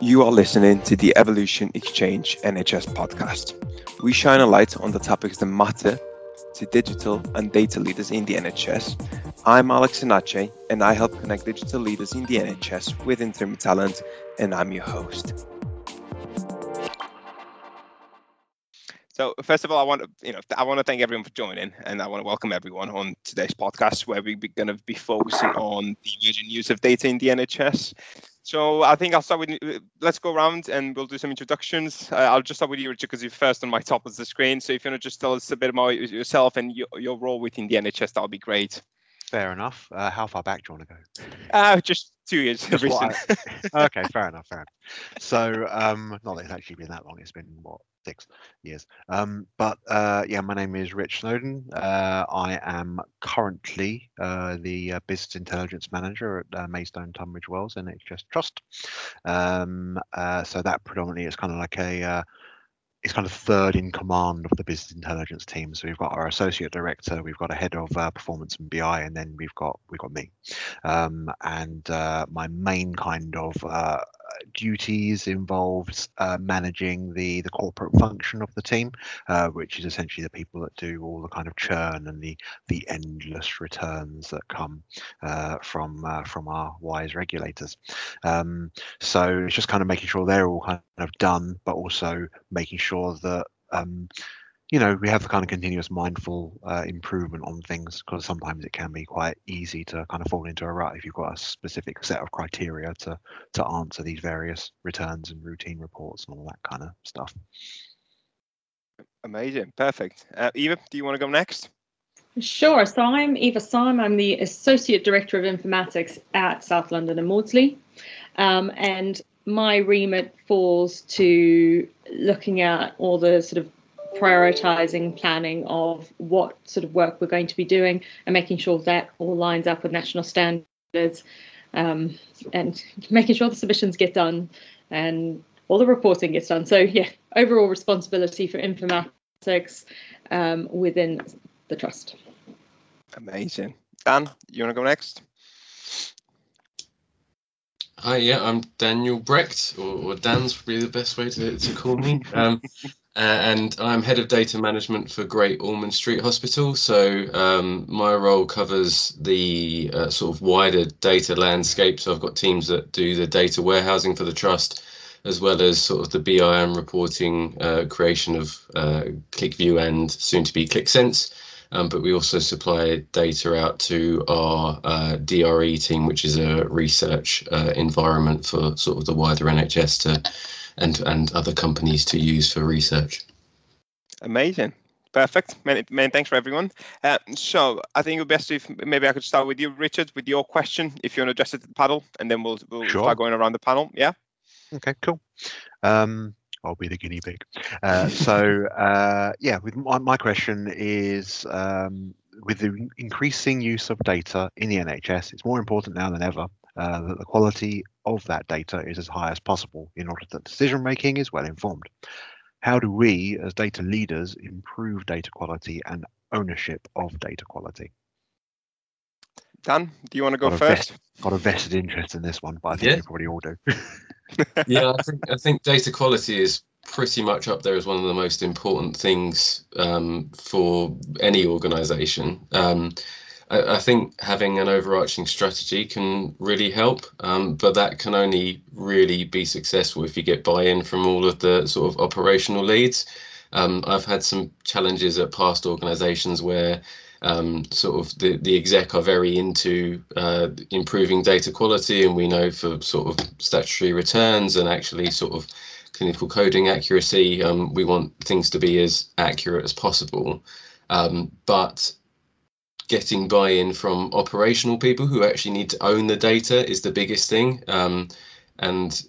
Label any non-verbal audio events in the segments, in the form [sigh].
You are listening to the Evolution Exchange NHS podcast. We shine a light on the topics that matter to digital and data leaders in the NHS. I'm Alex Sinache, and I help connect digital leaders in the NHS with interim talent, and I'm your host. So first of all, I want to, you know, I want to thank everyone for joining, and I want to welcome everyone on today's podcast, where we're going to be focusing on the emerging use of data in the NHS. So I think I'll start with, uh, let's go around and we'll do some introductions. Uh, I'll just start with you, Richard, because you're first on my top of the screen. So if you want to just tell us a bit about yourself and your, your role within the NHS, that would be great. Fair enough. Uh, how far back do you want to go? Uh, just two years. Just [laughs] I, okay, fair enough. Fair enough. So, um, not that it's actually been that long. It's been what six years. Um, but uh, yeah, my name is Rich Snowden. Uh, I am currently uh, the uh, business intelligence manager at uh, Maidstone Tunbridge Wells NHS Trust. Um, uh, so that predominantly is kind of like a is kind of third in command of the business intelligence team. So we've got our associate director, we've got a head of uh, performance and BI, and then we've got we've got me. Um, and uh, my main kind of uh, duties involves uh, managing the the corporate function of the team, uh, which is essentially the people that do all the kind of churn and the the endless returns that come uh, from uh, from our wise regulators. Um, so it's just kind of making sure they're all kind of done, but also making sure that um, you know we have the kind of continuous mindful uh, improvement on things because sometimes it can be quite easy to kind of fall into a rut if you've got a specific set of criteria to to answer these various returns and routine reports and all that kind of stuff amazing perfect uh, eva do you want to go next Sure. So I'm Eva Syme. I'm the Associate Director of Informatics at South London and Maudsley. Um, and my remit falls to looking at all the sort of prioritizing planning of what sort of work we're going to be doing and making sure that all lines up with national standards um, and making sure the submissions get done and all the reporting gets done. So yeah, overall responsibility for informatics um, within the trust. Amazing. Dan, you want to go next? Hi, yeah, I'm Daniel Brecht, or, or Dan's probably the best way to, to call me. Um, uh, and I'm head of data management for Great Ormond Street Hospital. So um, my role covers the uh, sort of wider data landscape. So I've got teams that do the data warehousing for the trust, as well as sort of the BIM reporting, uh, creation of uh, QlikView and soon to be Qlik Sense. Um, but we also supply data out to our uh, DRE team, which is a research uh, environment for sort of the wider NHS to and and other companies to use for research. Amazing. Perfect. Many, many thanks for everyone. Uh, so I think it would be best if maybe I could start with you, Richard, with your question, if you want to address it to the panel, and then we'll, we'll sure. start going around the panel. Yeah. Okay, cool. Um, I'll be the guinea pig. Uh, so [laughs] uh, yeah, with my, my question is um, with the increasing use of data in the NHS, it's more important now than ever uh, that the quality of that data is as high as possible in order that decision making is well informed. How do we, as data leaders, improve data quality and ownership of data quality? Dan, do you want to go got first? Vest, got a vested interest in this one, but I think yeah. you probably all do. [laughs] [laughs] yeah, I think I think data quality is pretty much up there as one of the most important things um, for any organisation. Um, I, I, think having an overarching strategy can really help, um, but that can only really be successful if you get buy-in from all of the sort of operational leads. Um, I've had some challenges at past organisations where um, sort of the, the exec are very into uh, improving data quality, and we know for sort of statutory returns and actually sort of clinical coding accuracy, um, we want things to be as accurate as possible. Um, but getting buy-in from operational people who actually need to own the data is the biggest thing. Um, and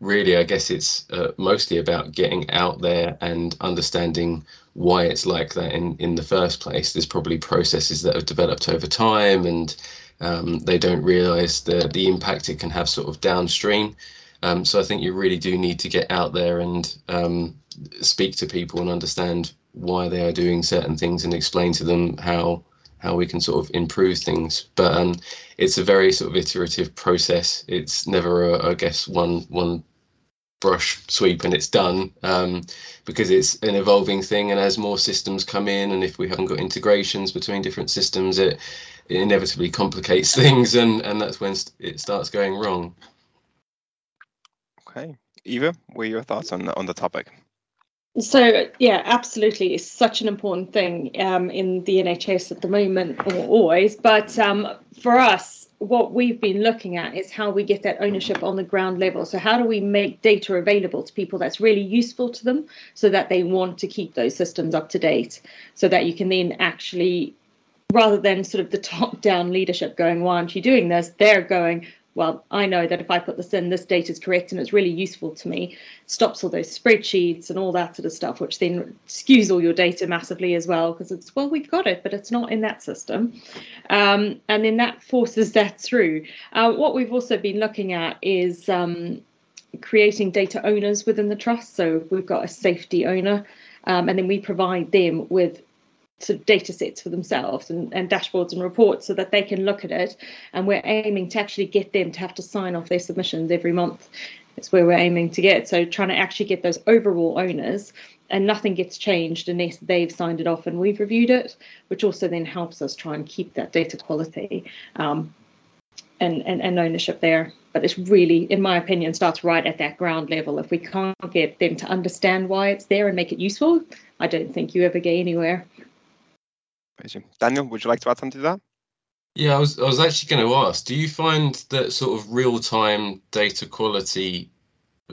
really, I guess it's uh, mostly about getting out there and understanding why it's like that in, in the first place. There's probably processes that have developed over time and um, they don't realize the, the impact it can have sort of downstream. Um, so I think you really do need to get out there and um, speak to people and understand why they are doing certain things and explain to them how how we can sort of improve things. But um, it's a very sort of iterative process. It's never, a, I guess, one one brush sweep and it's done um, because it's an evolving thing and as more systems come in and if we haven't got integrations between different systems it, it inevitably complicates [laughs] things and and that's when it starts going wrong okay eva what are your thoughts on on the topic so yeah absolutely it's such an important thing um, in the nhs at the moment or always but um, for us what we've been looking at is how we get that ownership on the ground level. So, how do we make data available to people that's really useful to them so that they want to keep those systems up to date? So that you can then actually, rather than sort of the top down leadership going, Why aren't you doing this? They're going, well, I know that if I put this in, this data is correct and it's really useful to me, stops all those spreadsheets and all that sort of stuff, which then skews all your data massively as well, because it's, well, we've got it, but it's not in that system. Um, and then that forces that through. Uh, what we've also been looking at is um, creating data owners within the trust. So we've got a safety owner, um, and then we provide them with sort of data sets for themselves and, and dashboards and reports so that they can look at it. And we're aiming to actually get them to have to sign off their submissions every month. That's where we're aiming to get. So trying to actually get those overall owners and nothing gets changed unless they've signed it off and we've reviewed it, which also then helps us try and keep that data quality um, and, and, and ownership there. But it's really, in my opinion, starts right at that ground level. If we can't get them to understand why it's there and make it useful, I don't think you ever get anywhere. Daniel, would you like to add something to that? Yeah, I was I was actually going to ask, do you find that sort of real-time data quality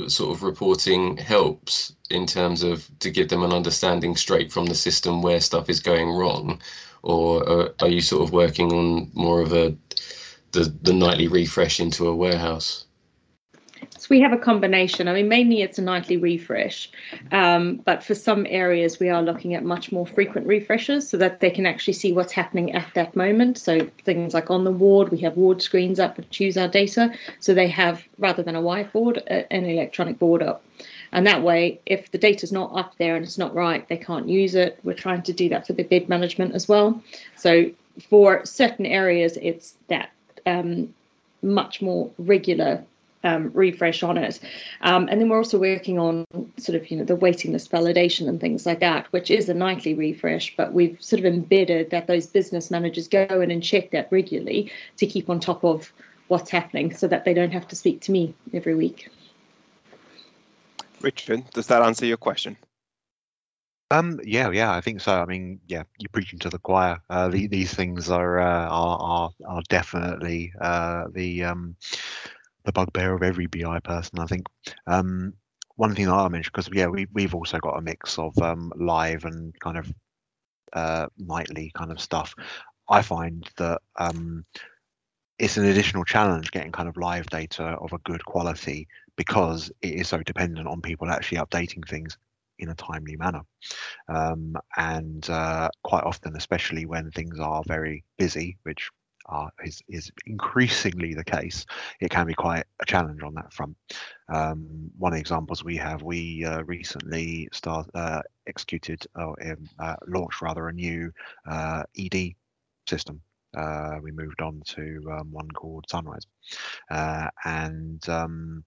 sort of reporting helps in terms of to give them an understanding straight from the system where stuff is going wrong or uh, are you sort of working on more of a the the nightly refresh into a warehouse? So we have a combination. I mean, mainly it's a nightly refresh, um, but for some areas we are looking at much more frequent refreshes so that they can actually see what's happening at that moment. So things like on the ward, we have ward screens up which choose our data, so they have rather than a whiteboard, an electronic board up. And that way, if the data's not up there and it's not right, they can't use it. We're trying to do that for the bed management as well. So for certain areas, it's that um, much more regular um, refresh on it. Um, and then we're also working on sort of, you know, the waiting list validation and things like that, which is a nightly refresh, but we've sort of embedded that those business managers go in and check that regularly to keep on top of what's happening so that they don't have to speak to me every week. Richard, does that answer your question? Um, yeah, yeah, I think so. I mean, yeah, you're preaching to the choir. Uh, the, these things are, uh, are are are definitely uh, the um, the bugbear of every BI person, I think. Um, one thing that I mentioned, because yeah, we we've also got a mix of um, live and kind of uh, nightly kind of stuff. I find that um, it's an additional challenge getting kind of live data of a good quality because it is so dependent on people actually updating things in a timely manner. Um, and uh, quite often, especially when things are very busy, which are, is, is increasingly the case, it can be quite a challenge on that front. Um, one of the examples we have, we uh, recently start, uh, executed or uh, launched rather a new uh, ED system. Uh, we moved on to um, one called Sunrise, uh, and um,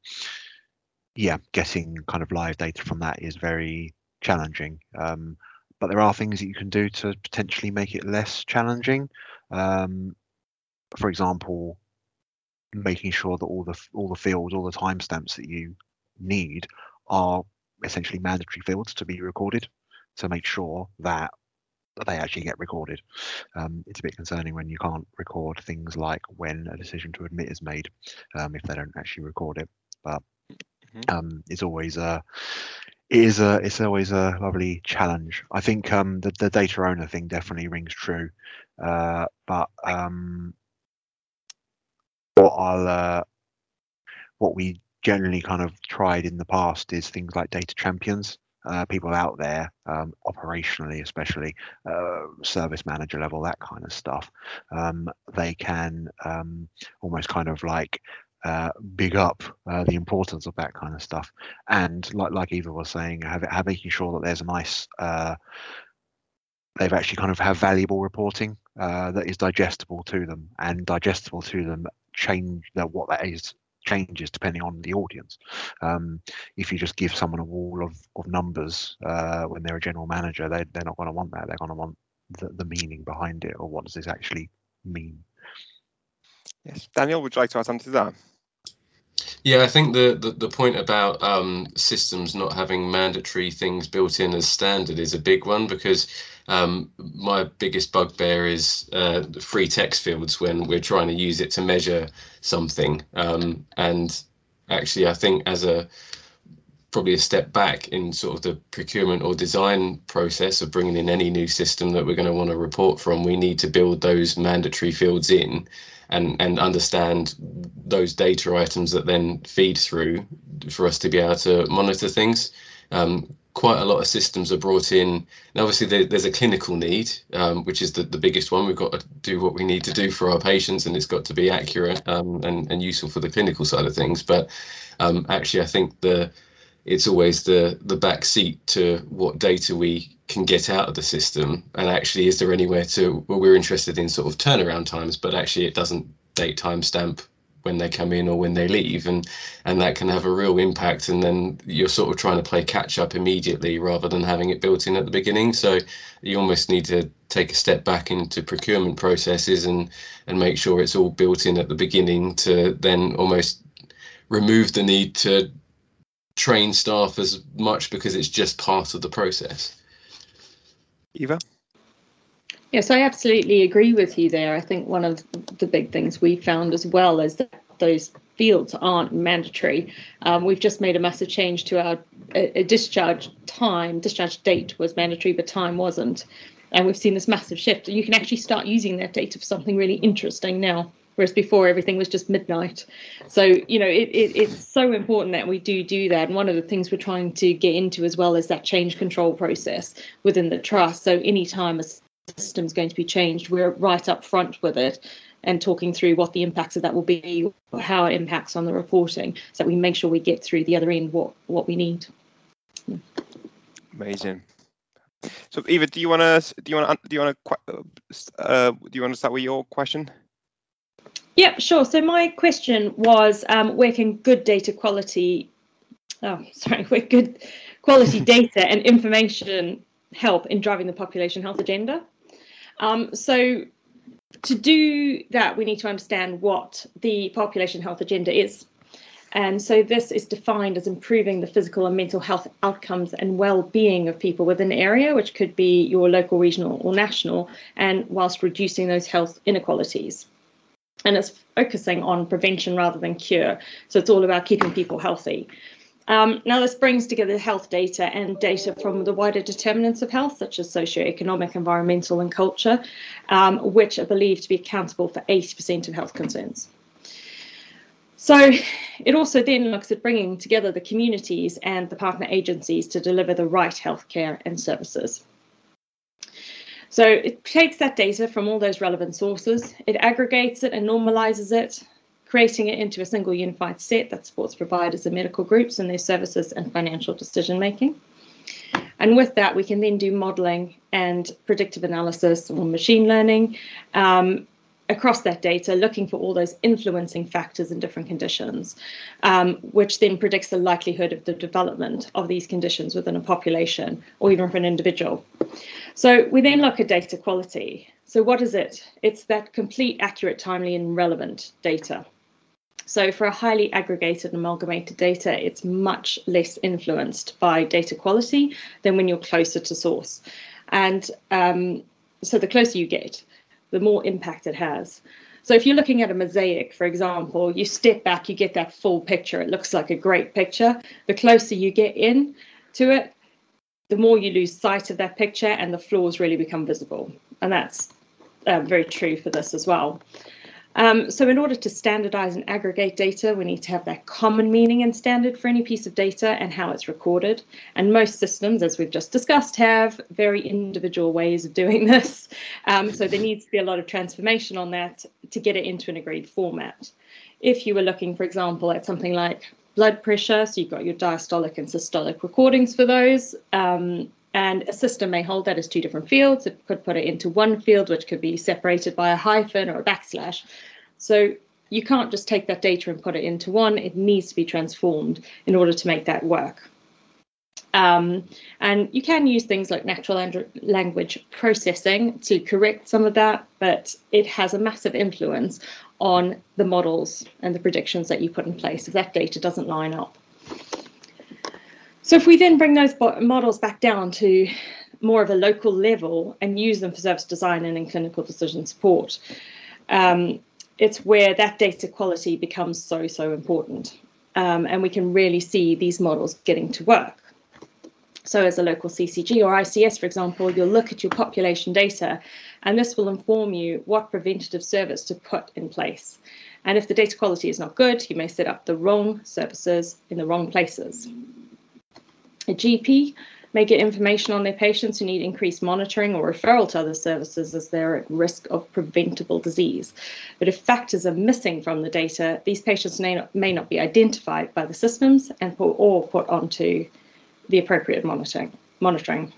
yeah, getting kind of live data from that is very challenging. Um, but there are things that you can do to potentially make it less challenging. Um, for example, making sure that all the all the fields, all the timestamps that you need are essentially mandatory fields to be recorded to make sure that they actually get recorded. Um, it's a bit concerning when you can't record things like when a decision to admit is made um, if they don't actually record it. But mm-hmm. um, it's always a it is a it's always a lovely challenge. I think um, the the data owner thing definitely rings true, uh, but what I'll uh, what we generally kind of tried in the past is things like data champions. Uh, people out there, um, operationally, especially uh, service manager level, that kind of stuff. Um, they can um, almost kind of like uh, big up uh, the importance of that kind of stuff, and like like Eva was saying, have, have making sure that there's a nice uh, they've actually kind of have valuable reporting uh, that is digestible to them and digestible to them change that what that is changes depending on the audience. Um, if you just give someone a wall of, of numbers uh, when they're a general manager, they, they're not going to want that. They're going to want the, the meaning behind it or what does this actually mean. Yes, Daniel, would you like to add something to that? Yeah, I think the, the, the point about um, systems not having mandatory things built in as standard is a big one because um, my biggest bugbear is uh, free text fields when we're trying to use it to measure something. Um, and actually, I think as a probably a step back in sort of the procurement or design process of bringing in any new system that we're going to want to report from, we need to build those mandatory fields in and, and understand those data items that then feed through for us to be able to monitor things. Um, quite a lot of systems are brought in. And obviously, there, there's a clinical need, um, which is the, the biggest one. We've got to do what we need to do for our patients, and it's got to be accurate um, and, and useful for the clinical side of things. But um, actually, I think the it's always the the back seat to what data we can get out of the system. And actually is there anywhere to well we're interested in sort of turnaround times but actually it doesn't date timestamp when they come in or when they leave. And and that can have a real impact. And then you're sort of trying to play catch up immediately rather than having it built in at the beginning. So you almost need to take a step back into procurement processes and and make sure it's all built in at the beginning to then almost remove the need to train staff as much because it's just part of the process. Eva? Yes, I absolutely agree with you there. I think one of the big things we found as well is that those fields aren't mandatory. Um, we've just made a massive change to our a, a discharge time. Discharge date was mandatory, but time wasn't. And we've seen this massive shift. You can actually start using that data for something really interesting now whereas before everything was just midnight. So you know it, it, it's so important that we do do that. And one of the things we're trying to get into as well is that change control process within the trust. So anytime a system is going to be changed, we're right up front with it and talking through what the impacts of that will be, how it impacts on the reporting, so that we make sure we get through the other end what what we need. Amazing. So Eva, do you want to do you want to do you want to uh, do you want to start with your question? Yeah, sure. So my question was, um, where can good data quality, oh, [laughs] sorry, where good quality [laughs] data and information help in driving the population health agenda? Um, so to do that, we need to understand what the population health agenda is. And so this is defined as improving the physical and mental health outcomes and well-being of people within the area, which could be your local, regional, or national, and whilst reducing those health inequalities and it's focusing on prevention rather than cure. So it's all about keeping people healthy. Um, now, this brings together health data and data from the wider determinants of health, such as socioeconomic, environmental, and culture, um, which are believed to be accountable for 80% of health concerns. So it also then looks at bringing together the communities and the partner agencies to deliver the right healthcare and services. So it takes that data from all those relevant sources, it aggregates it and normalizes it, creating it into a single unified set that supports providers and medical groups and their services and financial decision making. And with that, we can then do modeling and predictive analysis or machine learning um, across that data, looking for all those influencing factors in different conditions, um, which then predicts the likelihood of the development of these conditions within a population or even for an individual. So we then look at data quality. So what is it? It's that complete, accurate, timely, and relevant data. So for a highly aggregated and amalgamated data, it's much less influenced by data quality than when you're closer to source. And um, so the closer you get, the more impact it has. So if you're looking at a mosaic, for example, you step back, you get that full picture. It looks like a great picture. The closer you get in to it, the more you lose sight of that picture and the flaws really become visible. And that's uh, very true for this as well. Um, so in order to standardize and aggregate data, we need to have that common meaning and standard for any piece of data and how it's recorded. And most systems, as we've just discussed, have very individual ways of doing [laughs] this. Um, so there needs to be a lot of transformation on that to get it into an agreed format. If you were looking, for example, at something like blood pressure, so you've got your diastolic and systolic recordings for those, um, and a system may hold that as two different fields. It could put it into one field, which could be separated by a hyphen or a backslash. So you can't just take that data and put it into one. It needs to be transformed in order to make that work. Um, and you can use things like natural language processing to correct some of that, but it has a massive influence on the models and the predictions that you put in place if that data doesn't line up. So if we then bring those models back down to more of a local level and use them for service design and in clinical decision support, um, it's where that data quality becomes so, so important. Um, and we can really see these models getting to work. So as a local CCG or ICS, for example, you'll look at your population data and this will inform you what preventative service to put in place. And if the data quality is not good, you may set up the wrong services in the wrong places. A GP may get information on their patients who need increased monitoring or referral to other services as they're at risk of preventable disease. But if factors are missing from the data, these patients may not, may not be identified by the systems and put, or put onto the appropriate monitoring. monitoring.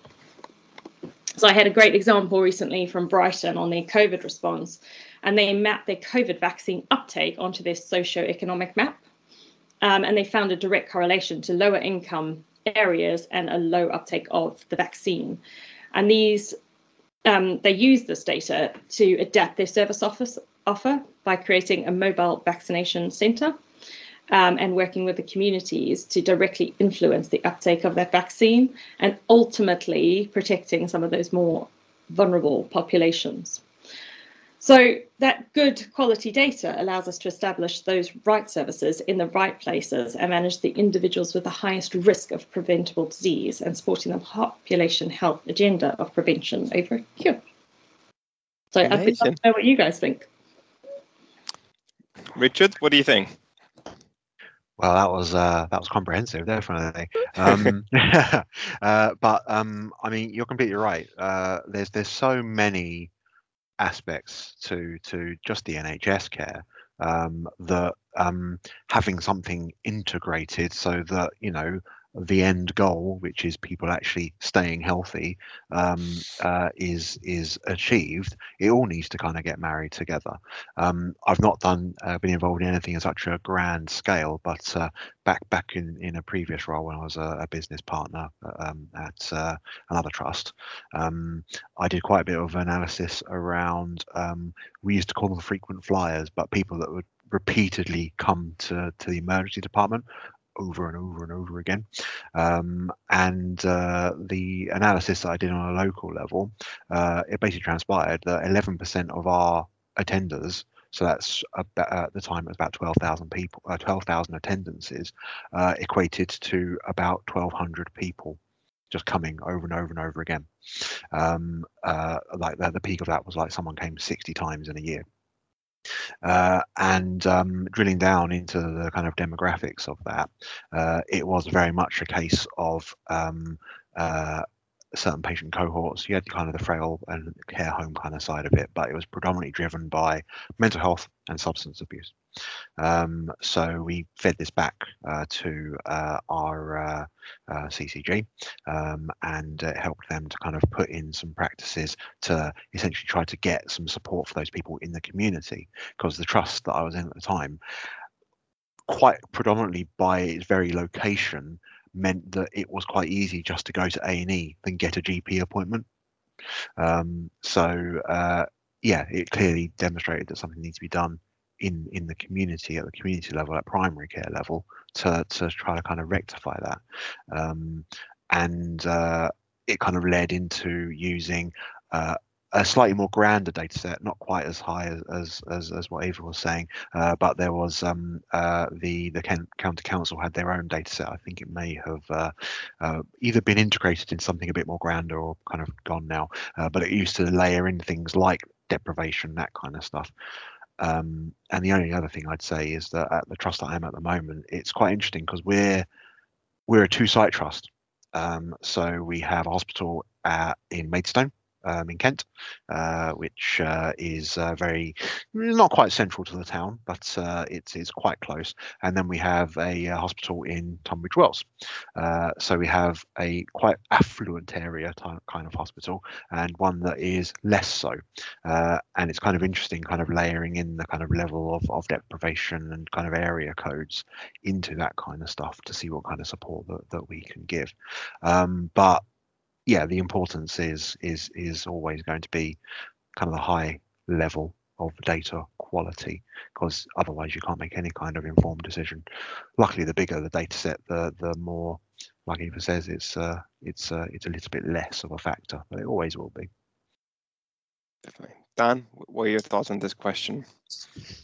So I had a great example recently from Brighton on their COVID response, and they mapped their COVID vaccine uptake onto their socio-economic map. Um, and they found a direct correlation to lower income areas and a low uptake of the vaccine. And these, um, they use this data to adapt their service office offer by creating a mobile vaccination centre um, and working with the communities to directly influence the uptake of that vaccine and ultimately protecting some of those more vulnerable populations. So that good quality data allows us to establish those right services in the right places and manage the individuals with the highest risk of preventable disease and supporting the population health agenda of prevention over cure. So I'd like to know what you guys think. Richard, what do you think? Well, that was uh, that was comprehensive, definitely. Um, [laughs] [laughs] uh, but um, I mean, you're completely right. Uh, there's there's so many aspects to to just the NHS care um, that um, having something integrated so that you know the end goal, which is people actually staying healthy, um, uh, is is achieved, it all needs to kind of get married together. Um, I've not done uh, been involved in anything in such a grand scale, but uh, back back in, in a previous role when I was a, a business partner um, at uh, another trust, um, I did quite a bit of analysis around. Um, we used to call them frequent flyers, but people that would repeatedly come to, to the emergency department over and over and over again. Um, and uh, the analysis that I did on a local level, uh, it basically transpired that 11% of our attenders, so that's about, at the time it was about 12,000 people, uh, 12,000 attendances, uh, equated to about 1,200 people just coming over and over and over again. Um, uh, like the, the peak of that was like someone came 60 times in a year. Uh, and um, drilling down into the kind of demographics of that, uh, it was very much a case of um, uh, certain patient cohorts. You had kind of the frail and care home kind of side of it, but it was predominantly driven by mental health and substance abuse. Um, so we fed this back uh, to uh, our uh, uh CCG um, and helped them to kind of put in some practices to essentially try to get some support for those people in the community because the trust that I was in at the time quite predominantly by its very location meant that it was quite easy just to go to A&E than get a GP appointment. Um, so uh, yeah, it clearly demonstrated that something needs to be done in in the community at the community level at primary care level to to try to kind of rectify that um, and uh, it kind of led into using uh, a slightly more grander data set, not quite as high as as as, what Ava was saying, uh, but there was um, uh, the the county council had their own data set. I think it may have uh, uh, either been integrated in something a bit more grander or kind of gone now. Uh, but it used to layer in things like deprivation, that kind of stuff. Um, and the only other thing I'd say is that at the trust that I am at the moment, it's quite interesting because we're we're a two-site trust. Um, so we have a hospital at, in Maidstone, um, in Kent, uh, which uh, is uh, very not quite central to the town, but uh, it's, it's quite close. And then we have a, uh, hospital in Tunbridge Wells. Uh, so we have a quite affluent area kind of hospital and one that is less so. and it's kind of interesting, kind of layering in the kind of level of, of deprivation and kind of area codes into that kind of stuff to see what kind of support that, that we can give. Um, but yeah, the importance is is is always going to be kind of the high level of data quality because otherwise you can't make any kind of informed decision. Luckily, the bigger the data set, the the more, like Eva says, it's uh, it's uh, it's a little bit less of a factor, but it always will be. Definitely. Dan, what are your thoughts on this question?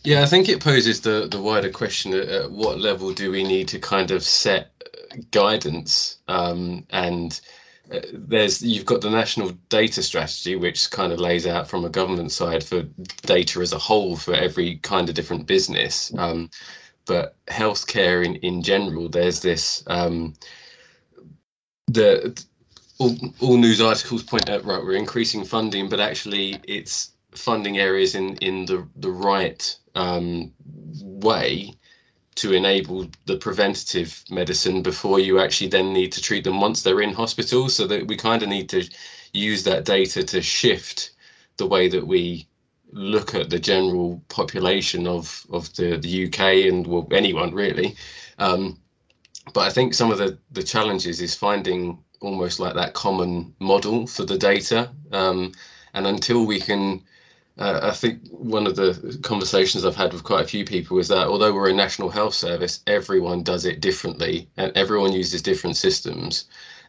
Yeah, I think it poses the the wider question: at, at what level do we need to kind of set guidance um, and there's you've got the national data strategy which kind of lays out from a government side for data as a whole for every kind of different business. Um, but healthcare in in general there's this um, the all, all news articles point out right we're increasing funding but actually it's funding areas in in the the right um, way to enable the preventative medicine before you actually then need to treat them once they're in hospital. So that we kind of need to use that data to shift the way that we look at the general population of of the the UK and well anyone really. Um, but I think some of the the challenges is finding almost like that common model for the data. Um, and until we can uh, I think one of the conversations I've had with quite a few people is that although we're a national health service, everyone does it differently and everyone uses different systems.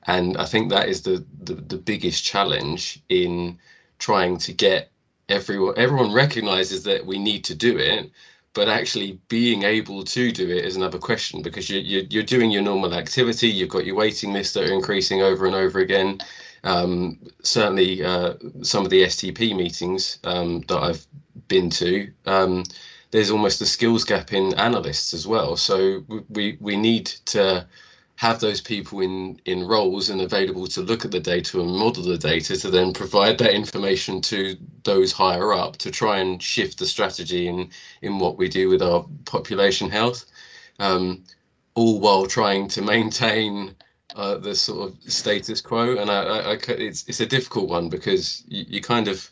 And I think that is the, the, the biggest challenge in trying to get everyone, everyone recognizes that we need to do it, but actually being able to do it is another question because you, you, you're doing your normal activity, you've got your waiting lists that are increasing over and over again um, certainly, uh, some of the STP meetings um, that I've been to, um, there's almost a skills gap in analysts as well. So we we need to have those people in in roles and available to look at the data and model the data to then provide that information to those higher up to try and shift the strategy in in what we do with our population health um, all while trying to maintain uh, the sort of status quo, and I, I, I, it's it's a difficult one because you, you kind of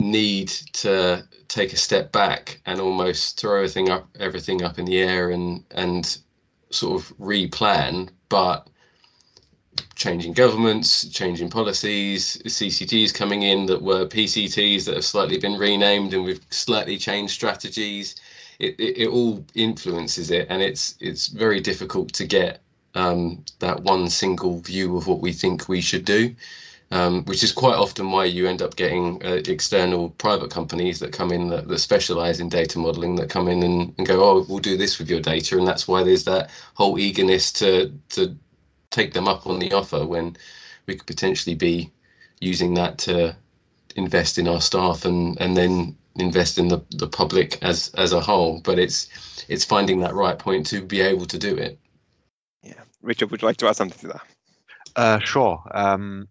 need to take a step back and almost throw everything up everything up in the air and and sort of replan, but changing governments, changing policies, CCGs coming in that were PCTs that have slightly been renamed and we've slightly changed strategies. It, it, it all influences it, and it's it's very difficult to get um, that one single view of what we think we should do, um, which is quite often why you end up getting uh, external private companies that come in that, that specialize in data modeling that come in and, and go, oh, we'll do this with your data. And that's why there's that whole eagerness to, to take them up on the offer when we could potentially be using that to invest in our staff and, and then invest in the, the public as, as a whole. But it's, it's finding that right point to be able to do it. Richard, would you like to add something to that? Uh, sure. Um,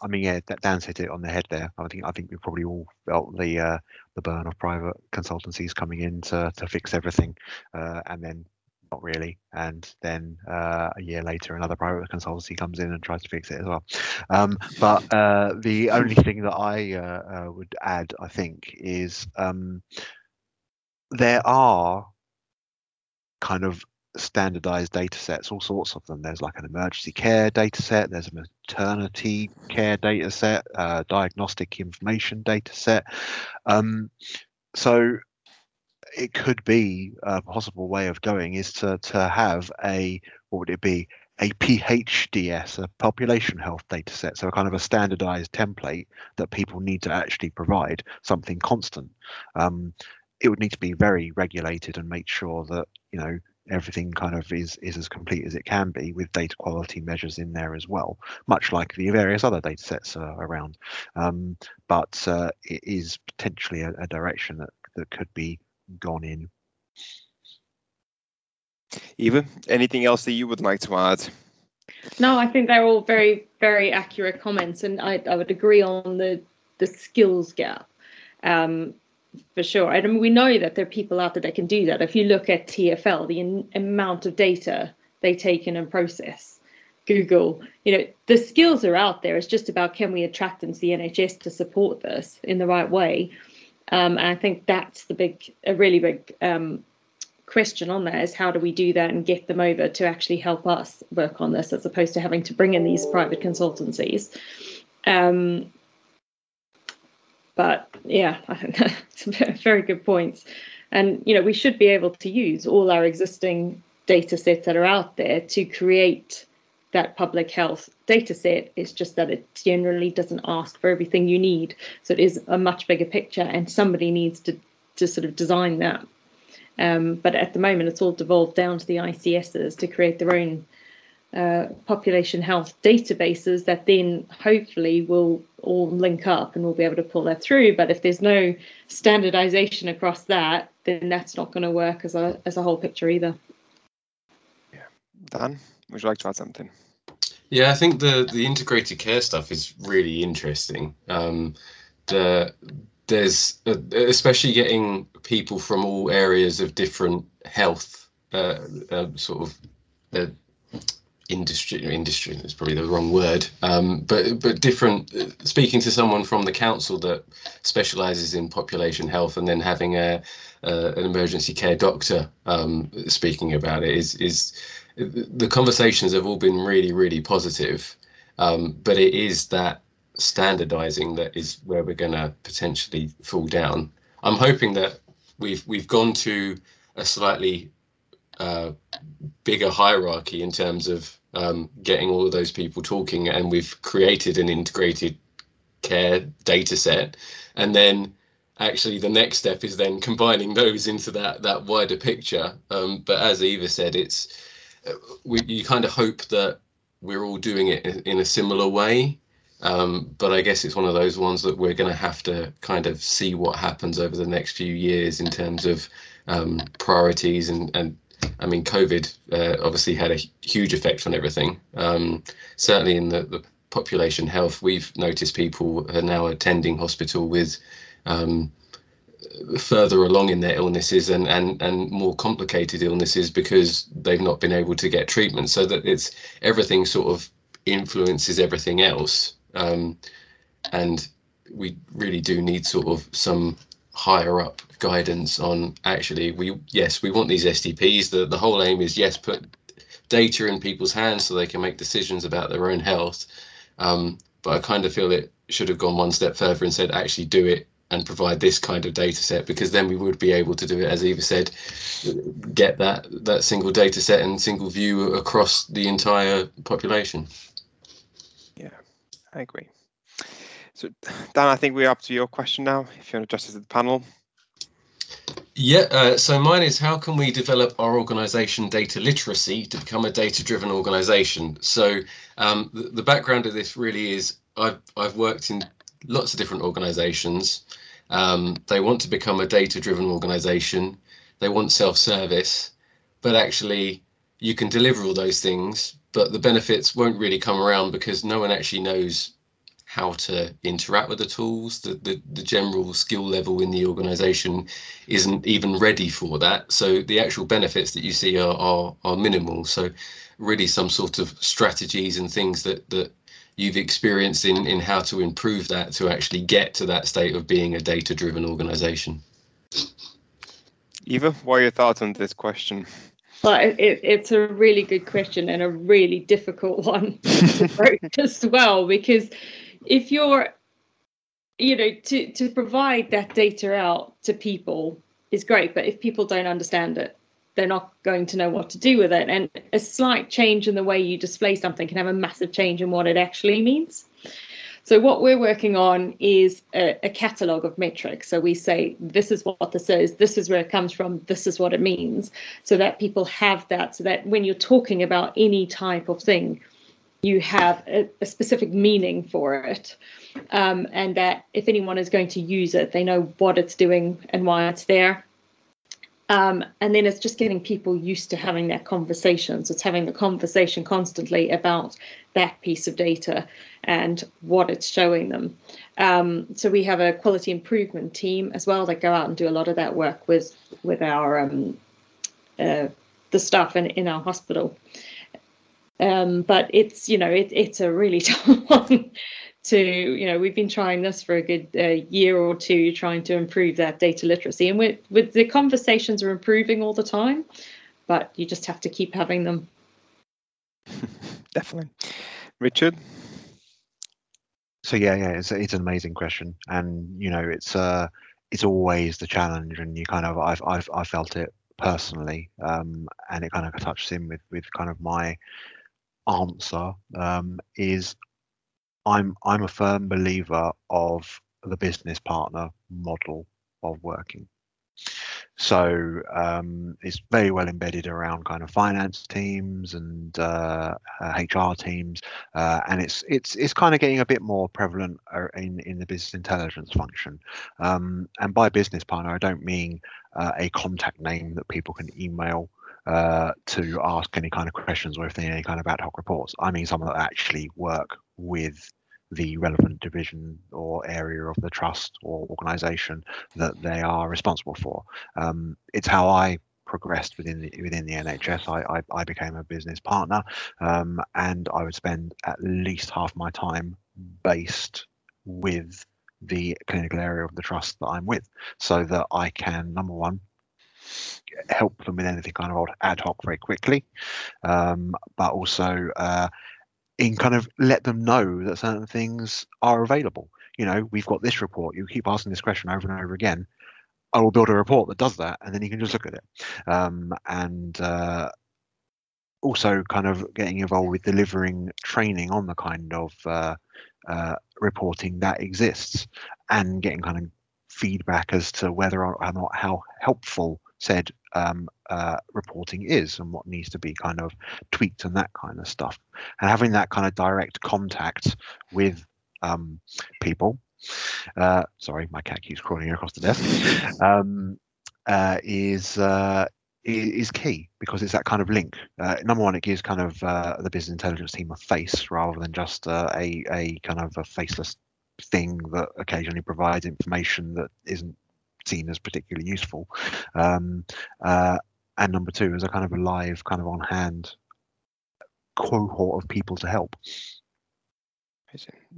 I mean, yeah, Dan hit it on the head there. I think I think we probably all felt the uh, the burn of private consultancies coming in to to fix everything, uh, and then not really, and then uh, a year later another private consultancy comes in and tries to fix it as well. Um, but uh, the only thing that I uh, would add, I think, is um, there are kind of standardized data sets, all sorts of them. There's like an emergency care data set, there's a maternity care data set, uh, diagnostic information data set. Um, so it could be a possible way of going is to, to have a, what would it be? A PHDS, a population health data set. So a kind of a standardized template that people need to actually provide something constant. Um, it would need to be very regulated and make sure that, you know, everything kind of is is as complete as it can be with data quality measures in there as well, much like the various other data sets uh, around. Um, but uh, it is potentially a, a, direction that, that could be gone in. Eva, anything else that you would like to add? No, I think they're all very, very accurate comments, and I, I would agree on the the skills gap. Um, for sure. I mean, we know that there are people out there that can do that. If you look at TFL, the in, amount of data they take in and process, Google, you know, the skills are out there. It's just about can we attract them to the NHS to support this in the right way. Um, and I think that's the big, a really big um, question on that is how do we do that and get them over to actually help us work on this as opposed to having to bring in these private consultancies. Um, but yeah, I think that's very good points. And you know, we should be able to use all our existing data sets that are out there to create that public health data set. It's just that it generally doesn't ask for everything you need. So it is a much bigger picture, and somebody needs to to sort of design that. Um, but at the moment, it's all devolved down to the ICSs to create their own uh, population health databases that then hopefully will all link up and we'll be able to pull that through. But if there's no standardization across that, then that's not going to work as a as a whole picture either. Yeah, Dan, would you like to add something? Yeah, I think the the integrated care stuff is really interesting. Um, the there's uh, especially getting people from all areas of different health uh, uh, sort of uh, industry industry is probably the wrong word um, but but different uh, speaking to someone from the council that specializes in population health and then having a an emergency care doctor um, speaking about it is is the conversations have all been really really positive um, but it is that standardizing that is where we're going to potentially fall down. I'm hoping that we've we've gone to a slightly uh, bigger hierarchy in terms of um, getting all of those people talking, and we've created an integrated care data set, and then actually the next step is then combining those into that that wider picture. Um, but as Eva said, it's uh, we, you kind of hope that we're all doing it in a similar way um, but I guess it's one of those ones that we're going to have to kind of see what happens over the next few years in terms of um, priorities and, and I mean, COVID uh, obviously had a huge effect on everything. Um, certainly in the, the population health, we've noticed people are now attending hospital with um, further along in their illnesses and, and, and more complicated illnesses because they've not been able to get treatment. So that it's everything sort of influences everything else. Um, and we really do need sort of some higher up guidance on actually we yes we want these STPs the the whole aim is yes put data in people's hands so they can make decisions about their own health. Um, but I kind of feel it should have gone one step further and said actually do it and provide this kind of data set because then we would be able to do it as Eva said get that that single data set and single view across the entire population. Yeah, I agree. So, Dan, I think we're up to your question now. If you want to address it to the panel. Yeah, uh, so mine is how can we develop our organization data literacy to become a data driven organization? So, um, the, the, background of this really is I've, I've worked in lots of different organizations. Um, they want to become a data driven organization, they want self service, but actually, you can deliver all those things, but the benefits won't really come around because no one actually knows how to interact with the tools. The, the, the general skill level in the organization isn't even ready for that. So the actual benefits that you see are, are, are minimal. So really some sort of strategies and things that, that you've experienced in, in how to improve that to actually get to that state of being a data driven organization. Eva, what are your thoughts on this question? Well, it, it's a really good question and a really difficult one [laughs] to approach [laughs] as well because if you're, you know, to to provide that data out to people is great, but if people don't understand it, they're not going to know what to do with it. And a slight change in the way you display something can have a massive change in what it actually means. So what we're working on is a, a catalogue of metrics. So we say this is what this is, this is where it comes from, this is what it means, so that people have that. So that when you're talking about any type of thing, you have a, a specific meaning for it, um, and that if anyone is going to use it, they know what it's doing and why it's there. Um, and then it's just getting people used to having that conversation. So it's having the conversation constantly about that piece of data and what it's showing them. Um, so we have a quality improvement team as well that go out and do a lot of that work with with our um, uh, the staff in, in our hospital. Um, but it's you know it, it's a really [laughs] tough one to you know we've been trying this for a good uh, year or two trying to improve that data literacy. And with with the conversations are improving all the time but you just have to keep having them. [laughs] Definitely. Richard? So yeah yeah it's, it's an amazing question. And you know it's uh it's always the challenge and you kind of i've i've, i felt it personally. Um and it kind of touches in with with kind of my answer um is I'm I'm a firm believer of the business partner model of working. So um, it's very well embedded around kind of finance teams and uh, uh, HR teams, uh, and it's it's it's kind of getting a bit more prevalent uh, in in the business intelligence function. Um, and by business partner, I don't mean uh, a contact name that people can email uh, to ask any kind of questions or if they need any kind of ad hoc reports. I mean someone that actually work with the relevant division or area of the trust or organization that they are responsible for. Um, it's how I progressed within the within the NHS. I I, I became a business partner, um, and I would spend at least half my time based with the clinical area of the trust that I'm with, so that I can number one help them with anything kind of ad hoc very quickly, um, but also uh, in kind of let them know that certain things are available. You know, we've got this report. You keep asking this question over and over again. I will build a report that does that, and then you can just look at it. Um, and uh, also, kind of getting involved with delivering training on the kind of uh, uh, reporting that exists, and getting kind of feedback as to whether or not how helpful said um, uh, reporting is and what needs to be kind of tweaked and that kind of stuff. And having that kind of direct contact with um, people. Uh, sorry, my cat keeps crawling across the desk. [laughs] Um, uh, is uh, is key because it's that kind of link. Uh, number one, it gives kind of uh, the business intelligence team a face rather than just uh, a a kind of a faceless thing that occasionally provides information that isn't seen as particularly useful. Um, uh, and number two is a kind of a live, kind of on hand cohort of people to help.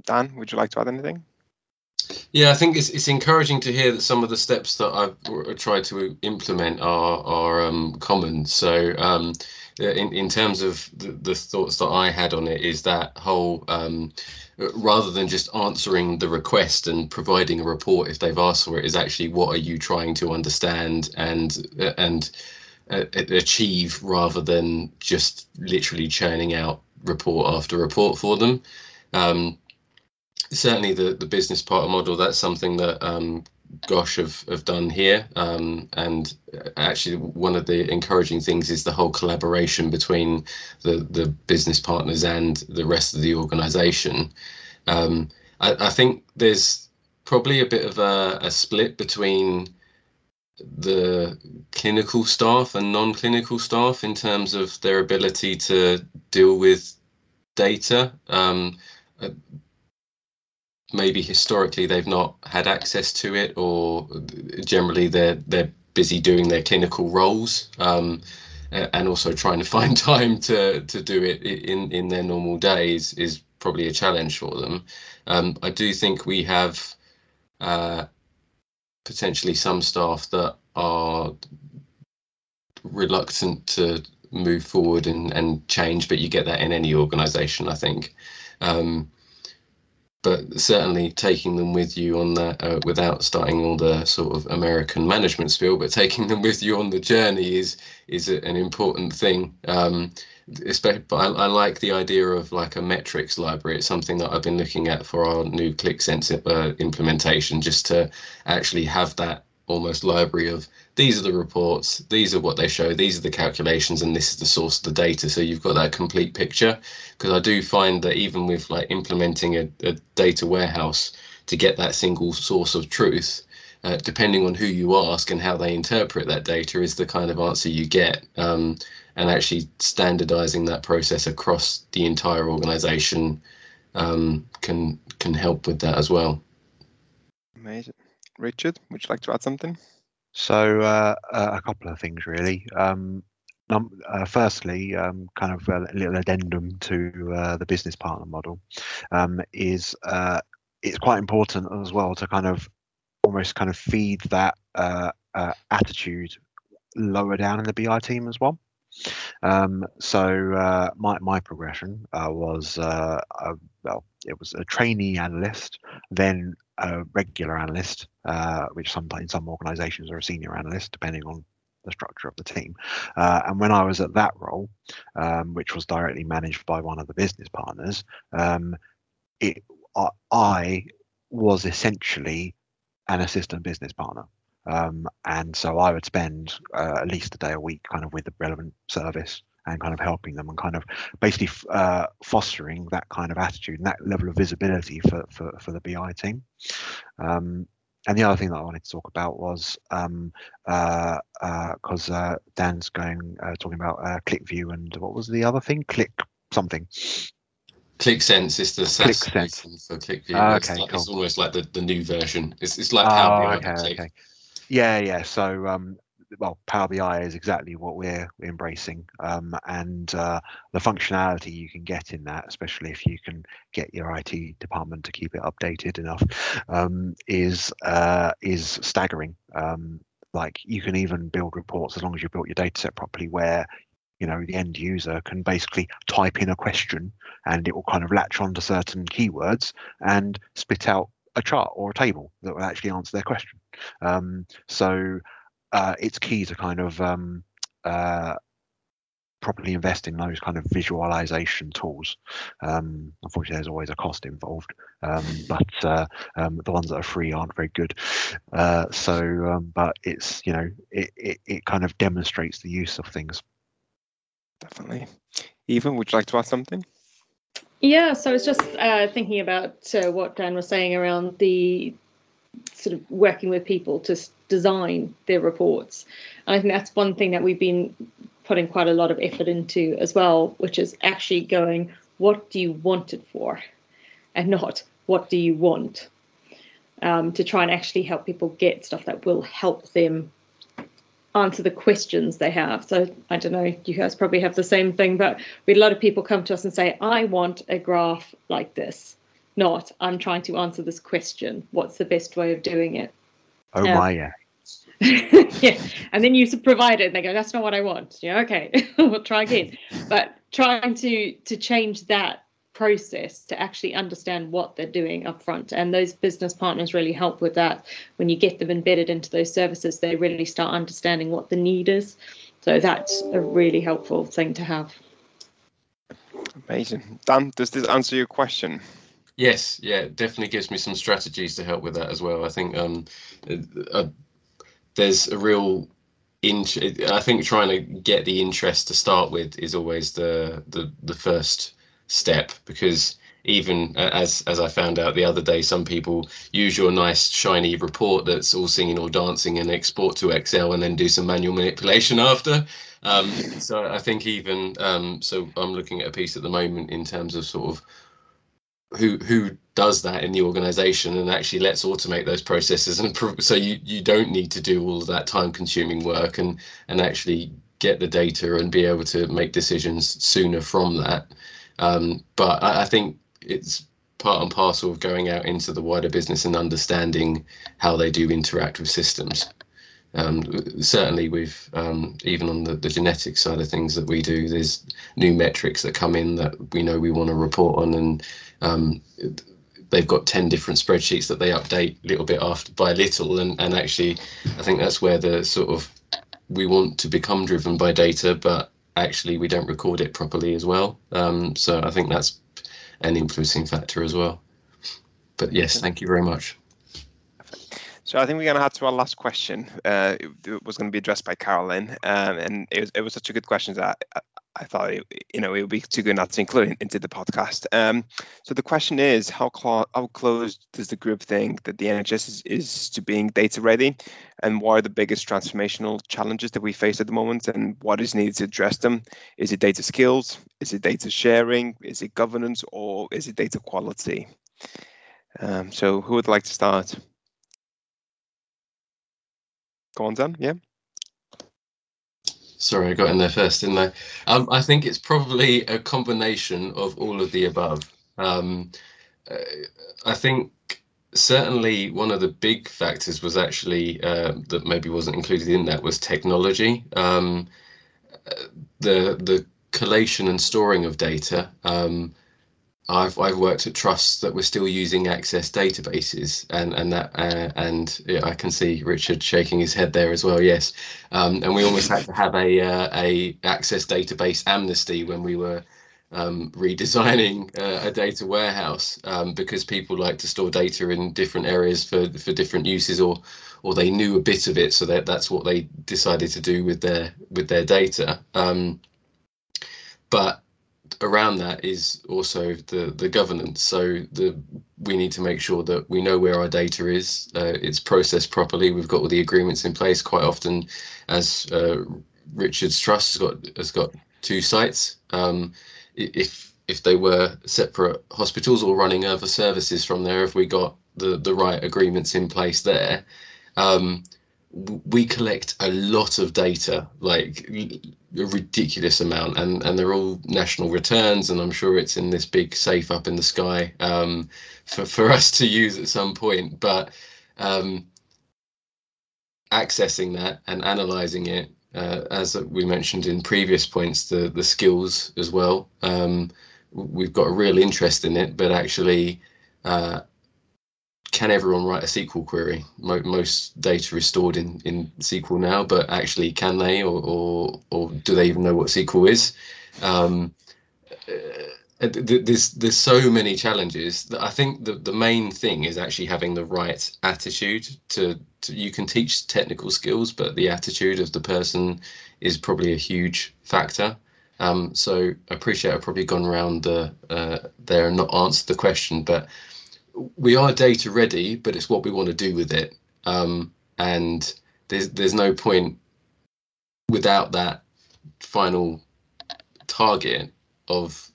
Dan, would you like to add anything? Yeah, I think it's it's encouraging to hear that some of the steps that I've tried to implement are are um, common. So, um, in in terms of the, the, thoughts that I had on it, is that whole um, rather than just answering the request and providing a report if they've asked for it, is actually what are you trying to understand and and uh, achieve rather than just literally churning out report after report for them. Um, certainly, the the business partner model that's something that um, Gosh have, have done here. Um, and actually, one of the encouraging things is the whole collaboration between the, the business partners and the rest of the organization. Um, I, I, think there's probably a bit of a, a, split between the clinical staff and non clinical staff in terms of their ability to deal with data. Um, maybe historically they've not had access to it, or generally they're they're busy doing their clinical roles, um, and also trying to [laughs] find time to to do it in in their normal days is probably a challenge for them. Um, I do think we have uh, potentially some staff that are reluctant to move forward and, and change, but you get that in any organisation, I think. Um, but certainly taking them with you on that uh, without starting all the sort of American management spiel, but taking them with you on the journey is is an important thing. Um, especially, but I, I, like the idea of like a metrics library. It's something that I've been looking at for our new Qlik Sense uh, implementation, just to actually have that almost library of these are the reports, these are what they show, these are the calculations, and this is the source of the data. So you've got that complete picture. Because I do find that even with like implementing a, a data warehouse to get that single source of truth, uh, depending on who you ask and how they interpret that data, is the kind of answer you get. Um, and actually standardizing that process across the entire organization um, can can help with that as well. Amazing. Richard, would you like to add something? So uh, uh, a couple of things really. Um, uh, firstly, um, kind of a little addendum to uh, the business partner model um, is uh, it's quite important as well to kind of almost kind of feed that uh, attitude lower down in the BI team as well. Um, so uh, my my progression uh, was uh, well, it was a trainee analyst, then a regular analyst, uh, which sometimes in some organisations are a senior analyst, depending on the structure of the team. Uh, and when I was at that role, um, which was directly managed by one of the business partners, um, it I, I was essentially an assistant business partner. Um, and so I would spend uh, at least a day a week kind of with the relevant service and kind of helping them and kind of basically uh, fostering that kind of attitude and that level of visibility for, for, for the BI team. Um, and the other thing that I wanted to talk about was because um, uh, uh, uh, Dan's going uh, talking about uh, QlikView and what was the other thing? Click something. Qlik Sense is the SaaS Qlik Sense. for QlikView. It's, okay, like, cool. it's almost like the, the new version. It's, it's like Oh, Power BI. okay, okay. Yeah, yeah. So, um, well, Power BI is exactly what we're, embracing, um, and uh, the functionality you can get in that, especially if you can get your IT department to keep it updated enough, um, is uh, is staggering. Um, like you can even build reports as long as you built your data set properly, where you know the end user can basically type in a question and it will kind of latch onto certain keywords and spit out a chart or a table that will actually answer their question. Um, so uh, it's key to kind of um, uh, properly invest in those kind of visualization tools. Um, unfortunately, there's always a cost involved, um, but uh, um, the ones that are free aren't very good. Uh, so, um, but it's you know it, it it kind of demonstrates the use of things. Definitely. Eva, would you like to add something? Yeah, so I was just uh, thinking about uh, what Dan was saying around the sort of working with people to design their reports. And I think that's one thing that we've been putting quite a lot of effort into as well, which is actually going, what do you want it for? And not, what do you want? Um, to try and actually help people get stuff that will help them answer the questions they have. So I don't know, you guys probably have the same thing, but we a lot of people come to us and say, I want a graph like this. Not, I'm trying to answer this question. What's the best way of doing it? Oh Yeah. my, yeah. [laughs] yeah. And then you provide it and they go, that's not what I want. Yeah, okay, [laughs] we'll try again. But trying to to change that process to actually understand what they're doing up front. And those business partners really help with that. When you get them embedded into those services, they really start understanding what the need is. So that's a really helpful thing to have. Amazing. Dan, does this answer your question? Yes, yeah, it definitely gives me some strategies to help with that as well. I think um, uh, there's a real int- I think trying to get the interest to start with is always the the, the first step because even uh, as as I found out the other day, some people use your nice shiny report that's all singing or dancing and export to Excel and then do some manual manipulation [laughs] after. Um, so I think even um, so, I'm looking at a piece at the moment in terms of sort of who who does that in the organization and actually let's automate those processes and pro- so you you don't need to do all of that time consuming work and and actually get the data and be able to make decisions sooner from that. Um, but I, I think it's part and parcel of going out into the wider business and understanding how they do interact with systems. Um, certainly with um, even on the, the genetic side of things that we do there's new metrics that come in that we know we want to report on and um, they've got 10 different spreadsheets that they update little bit after by little and, and actually i think that's where the sort of we want to become driven by data but actually we don't record it properly as well. Um, so i think that's an influencing factor as well. But yes thank you very much. So I think we're going to head to our last question. Uh, it, was going to be addressed by Carolyn, um, and it was, it was such a good question that I, thought it, you know it would be too good not to include into the podcast. Um, so the question is, how cl- how close does the group think that the NHS is, is to being data ready, and what are the biggest transformational challenges that we face at the moment, and what is needed to address them? Is it data skills? Is it data sharing? Is it governance, or is it data quality? Um, so who would like to start? Go on, Dan. Yeah. Sorry, I got in there first, didn't I? Um, I think it's probably a combination of all of the above. Um, uh, I think certainly one of the big factors was actually uh, that maybe wasn't included in that was technology. Um, uh, the the collation and storing of data um, I've I've worked at trusts that were still using Access databases, and and that uh, and yeah, I can see Richard shaking his head there as well. Yes, um, and we almost had to have a uh, a Access database amnesty when we were um, redesigning uh, a data warehouse um, because people like to store data in different areas for for different uses, or or they knew a bit of it, so that that's what they decided to do with their with their data. Um, but around that is also the the governance. So the we need to make sure that we know where our data is, uh, it's processed properly. We've got all the agreements in place. Quite often, as uh, Richard's Trust has got has got two sites. Um, if if they were separate hospitals or running other services from there, if we got the the right agreements in place there, um, we collect a lot of data, like a ridiculous amount, and and they're all national returns, and I'm sure it's in this big safe up in the sky um, for for us to use at some point. But um, accessing that and analyzing it, uh, as we mentioned in previous points, the the skills as well. Um, we've got a real interest in it, but actually. Uh, can everyone write a SQL query? most data is stored in, in SQL now, but actually, can they, or, or, or do they even know what SQL is? Um, uh, there's there's so many challenges I think the, the main thing is actually having the right attitude to, to you can teach technical skills, but the attitude of the person is probably a huge factor. Um, so I appreciate I've probably gone around the uh, there and not answered the question, but we are data ready, but it's what we want to do with it. Um, and there's there's no point without that final target of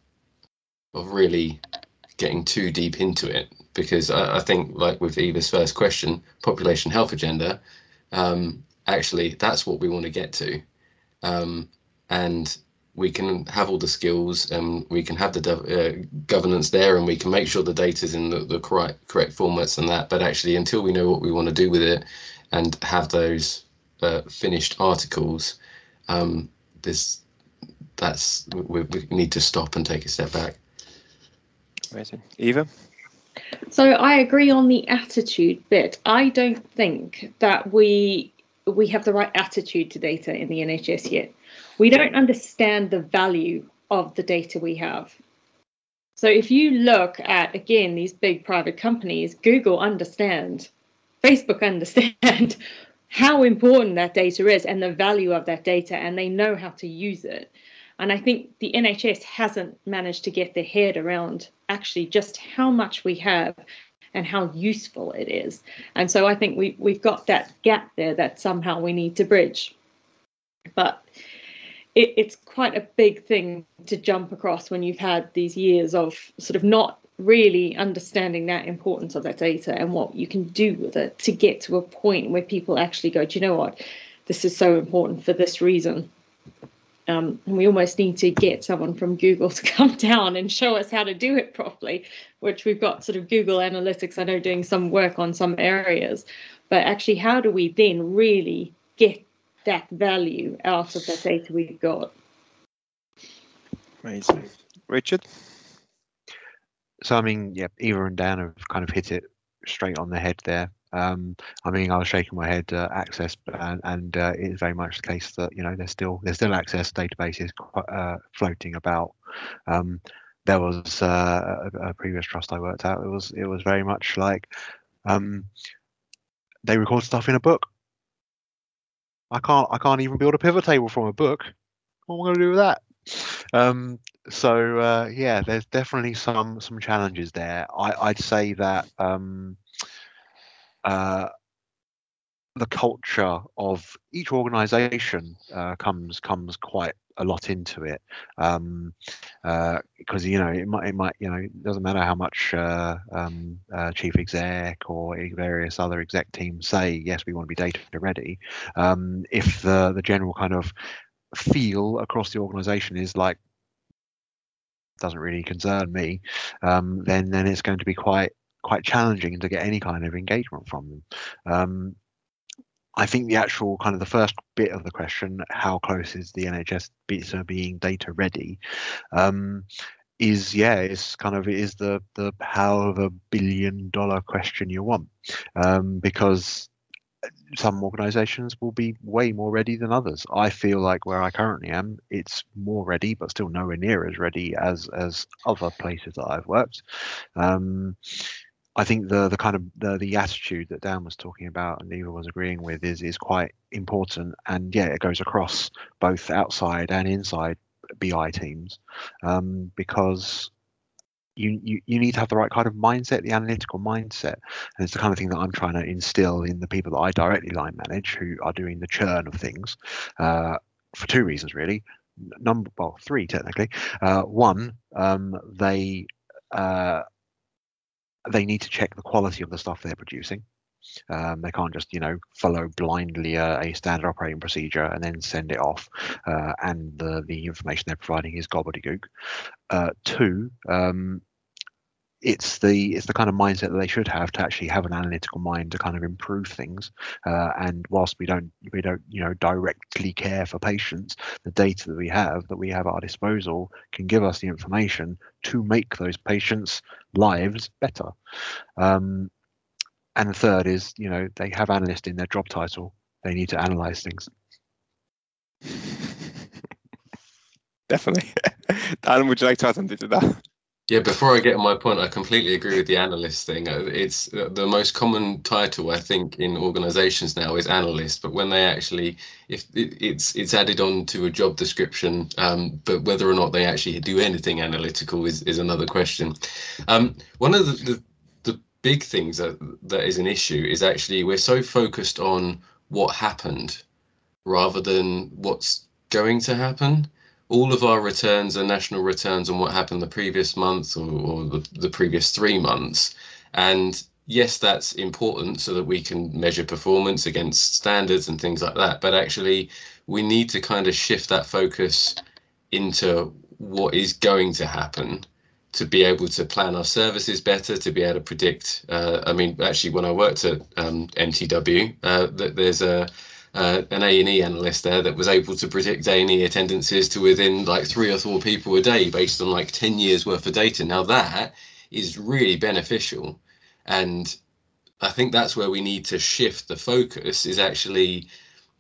of really getting too deep into it because I, I think like with Eva's first question, population health agenda, um, actually that's what we want to get to. Um, and we can have all the skills and we can have the uh, governance there and we can make sure the data is in the, the correct correct formats and that. But actually until we know what we want to do with it and have those uh, finished articles um, this that's we, we need to stop and take a step back. Amazing. Eva? So i agree on the attitude bit. I don't think that we we have the right attitude to data in the nhs yet we don't understand the value of the data we have. So if you look at again these big private companies, Google understand, Facebook understand [laughs] how important that data is and the value of that data, and they know how to use it. And I think the NHS hasn't managed to get their head around actually just how much we have and how useful it is. And so I think we we've got that gap there that somehow we need to bridge. But it, it's quite a big thing to jump across when you've had these years of sort of not really understanding that importance of that data and what you can do with it to get to a point where people actually go, do you know what? This is so important for this reason. Um, and we almost need to get someone from Google [laughs] to come down and show us how to do it properly, which we've got sort of Google Analytics, I know, doing some work on some areas. But actually, how do we then really get that value out of that data we've got. Amazing. Richard? So, I mean, yeah, Eva and Dan have kind of hit it straight on the head there. Um, I mean, I was shaking my head uh, access, and, and uh, it is very much the case that you know there's still there's still access databases uh, floating about. Um, there was uh, a, a, previous trust I worked at. It was it was very much like um, they record stuff in a book. I can't I can't even build a pivot table from a book. What am I going to do with that? Um, so uh, yeah, there's definitely some some challenges there. I, I'd say that um, uh, the culture of each organization uh, comes comes quite a lot into it um, uh, because you know it might it might you know it doesn't matter how much uh, um, uh, chief exec or various other exec teams say yes we want to be data ready um, if the the general kind of feel across the organization is like doesn't really concern me um, then then it's going to be quite quite challenging to get any kind of engagement from them. Um, I think the actual kind of the first bit of the question, how close is the NHS being data ready, um, is yeah, it's kind of is the the how however billion dollar question you want, um, because some organizations will be way more ready than others. I feel like where I currently am, it's more ready, but still nowhere near as ready as as other places that I've worked. Um, I think the the kind of the, the attitude that Dan was talking about and Eva was agreeing with is is quite important, and yeah, it goes across both outside and inside BI teams um, because you, you you need to have the right kind of mindset, the analytical mindset, and it's the kind of thing that I'm trying to instill in the people that I directly line manage who are doing the churn of things uh, for two reasons really. Number well, three technically. Uh, one, um, they uh, they need to check the quality of the stuff they're producing. Um, they can't just, you know, follow blindly a, standard operating procedure and then send it off, uh, and the the information they're providing is gobbledygook. Uh, two, um, it's the it's the kind of mindset that they should have to actually have an analytical mind to kind of improve things. Uh, and whilst we don't we don't you know directly care for patients, the data that we have that we have at our disposal can give us the information to make those patients' lives better. Um, and the third is you know they have analyst in their job title. They need to analyze things. [laughs] Definitely. [laughs] Alan, would you like to add something to that? Yeah, before I get my point, I completely agree with the analyst thing. It's the most common title I think in organisations now is analyst, but when they actually, if it's it's added on to a job description, um, but whether or not they actually do anything analytical is is another question. Um, one of the, the the big things that that is an issue is actually we're so focused on what happened rather than what's going to happen all of our returns are national returns on what happened the previous month or, or the, the previous three months. And yes, that's important so that we can measure performance against standards and things like that. But actually, we need to kind of shift that focus into what is going to happen to be able to plan our services better, to be able to predict. Uh, I mean, actually, when I worked at um, MTW, uh, there's a uh, an A&E analyst there that was able to predict A&E attendances to within like three or four people a day based on like 10 years worth of data. Now that is really beneficial. And I think that's where we need to shift the focus is actually